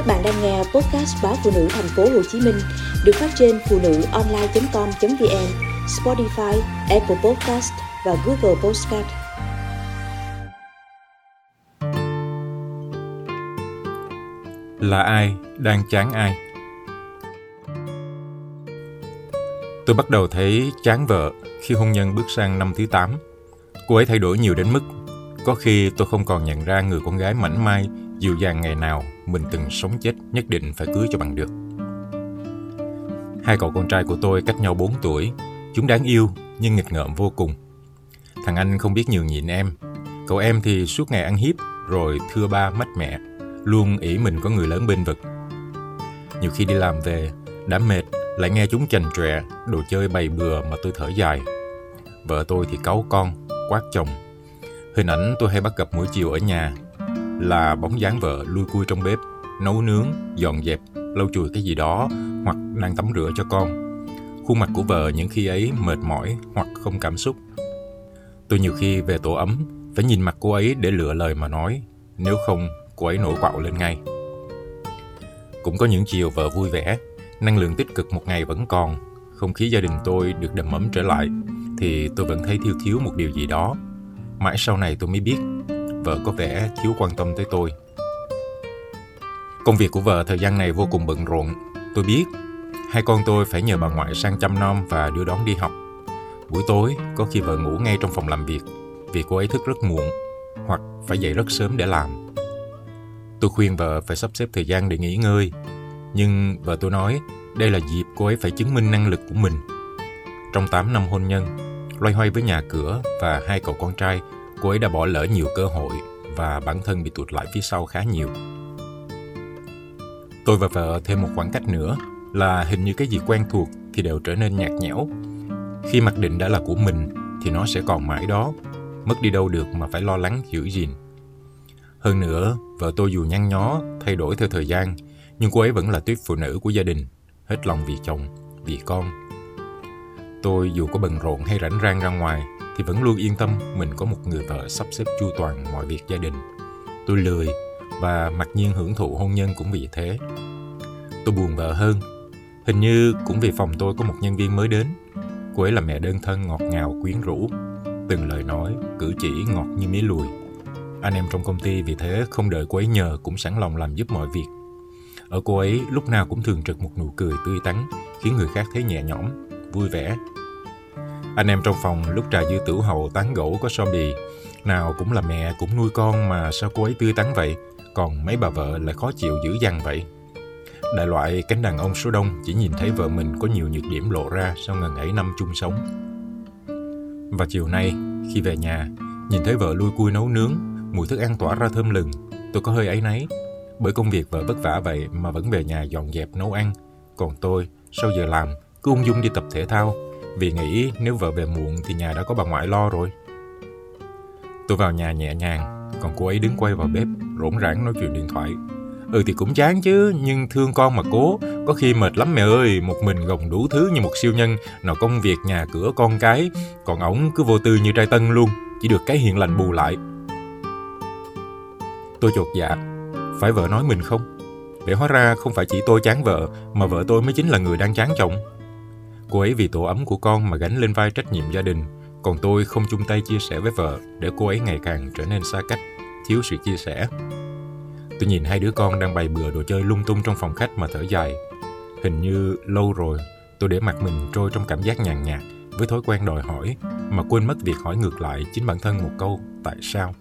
Các bạn đang nghe podcast báo phụ nữ thành phố Hồ Chí Minh được phát trên phụ nữ online.com.vn, Spotify, Apple Podcast và Google Podcast. Là ai đang chán ai? Tôi bắt đầu thấy chán vợ khi hôn nhân bước sang năm thứ 8. Cô ấy thay đổi nhiều đến mức có khi tôi không còn nhận ra người con gái mảnh mai, dịu dàng ngày nào mình từng sống chết nhất định phải cưới cho bằng được. Hai cậu con trai của tôi cách nhau 4 tuổi, chúng đáng yêu nhưng nghịch ngợm vô cùng. Thằng anh không biết nhường nhịn em, cậu em thì suốt ngày ăn hiếp rồi thưa ba mất mẹ, luôn ỷ mình có người lớn bên vực. Nhiều khi đi làm về, đã mệt lại nghe chúng chành trọe, đồ chơi bày bừa mà tôi thở dài. Vợ tôi thì cáu con, quát chồng. Hình ảnh tôi hay bắt gặp mỗi chiều ở nhà là bóng dáng vợ lui cui trong bếp, nấu nướng, dọn dẹp, lau chùi cái gì đó hoặc đang tắm rửa cho con. Khuôn mặt của vợ những khi ấy mệt mỏi hoặc không cảm xúc. Tôi nhiều khi về tổ ấm phải nhìn mặt cô ấy để lựa lời mà nói, nếu không cô ấy nổi quạo lên ngay. Cũng có những chiều vợ vui vẻ, năng lượng tích cực một ngày vẫn còn, không khí gia đình tôi được đầm ấm trở lại, thì tôi vẫn thấy thiếu thiếu một điều gì đó. Mãi sau này tôi mới biết, vợ có vẻ thiếu quan tâm tới tôi. Công việc của vợ thời gian này vô cùng bận rộn. Tôi biết, hai con tôi phải nhờ bà ngoại sang chăm nom và đưa đón đi học. Buổi tối, có khi vợ ngủ ngay trong phòng làm việc, vì cô ấy thức rất muộn, hoặc phải dậy rất sớm để làm. Tôi khuyên vợ phải sắp xếp thời gian để nghỉ ngơi, nhưng vợ tôi nói đây là dịp cô ấy phải chứng minh năng lực của mình. Trong 8 năm hôn nhân, loay hoay với nhà cửa và hai cậu con trai, cô ấy đã bỏ lỡ nhiều cơ hội và bản thân bị tụt lại phía sau khá nhiều. Tôi và vợ thêm một khoảng cách nữa là hình như cái gì quen thuộc thì đều trở nên nhạt nhẽo. Khi mặc định đã là của mình thì nó sẽ còn mãi đó, mất đi đâu được mà phải lo lắng giữ gìn. Hơn nữa, vợ tôi dù nhăn nhó, thay đổi theo thời gian, nhưng cô ấy vẫn là tuyết phụ nữ của gia đình, hết lòng vì chồng, vì con. Tôi dù có bận rộn hay rảnh rang ra ngoài thì vẫn luôn yên tâm mình có một người vợ sắp xếp chu toàn mọi việc gia đình. Tôi lười và mặc nhiên hưởng thụ hôn nhân cũng vì thế. Tôi buồn vợ hơn. Hình như cũng vì phòng tôi có một nhân viên mới đến. Cô ấy là mẹ đơn thân ngọt ngào quyến rũ. Từng lời nói, cử chỉ ngọt như mía lùi. Anh em trong công ty vì thế không đợi cô ấy nhờ cũng sẵn lòng làm giúp mọi việc. Ở cô ấy lúc nào cũng thường trực một nụ cười tươi tắn, khiến người khác thấy nhẹ nhõm, vui vẻ. Anh em trong phòng lúc trà dư tử hậu tán gỗ có so bì, nào cũng là mẹ cũng nuôi con mà sao cô ấy tươi tắn vậy, còn mấy bà vợ lại khó chịu dữ dằn vậy. Đại loại cánh đàn ông số đông chỉ nhìn thấy vợ mình có nhiều nhược điểm lộ ra sau ngần ấy năm chung sống. Và chiều nay, khi về nhà, nhìn thấy vợ lui cui nấu nướng, mùi thức ăn tỏa ra thơm lừng, tôi có hơi ấy náy. Bởi công việc vợ vất vả vậy mà vẫn về nhà dọn dẹp nấu ăn. Còn tôi, sau giờ làm, cứ ung dung đi tập thể thao, vì nghĩ nếu vợ về muộn thì nhà đã có bà ngoại lo rồi. Tôi vào nhà nhẹ nhàng, còn cô ấy đứng quay vào bếp, rỗn rãng nói chuyện điện thoại. Ừ thì cũng chán chứ, nhưng thương con mà cố, có khi mệt lắm mẹ ơi, một mình gồng đủ thứ như một siêu nhân, nào công việc, nhà cửa, con cái, còn ổng cứ vô tư như trai tân luôn, chỉ được cái hiện lành bù lại. Tôi chột dạ, phải vợ nói mình không? Để hóa ra không phải chỉ tôi chán vợ, mà vợ tôi mới chính là người đang chán chồng. Cô ấy vì tổ ấm của con mà gánh lên vai trách nhiệm gia đình, còn tôi không chung tay chia sẻ với vợ để cô ấy ngày càng trở nên xa cách, thiếu sự chia sẻ. Tôi nhìn hai đứa con đang bày bừa đồ chơi lung tung trong phòng khách mà thở dài. Hình như lâu rồi tôi để mặt mình trôi trong cảm giác nhàn nhạt với thói quen đòi hỏi mà quên mất việc hỏi ngược lại chính bản thân một câu tại sao.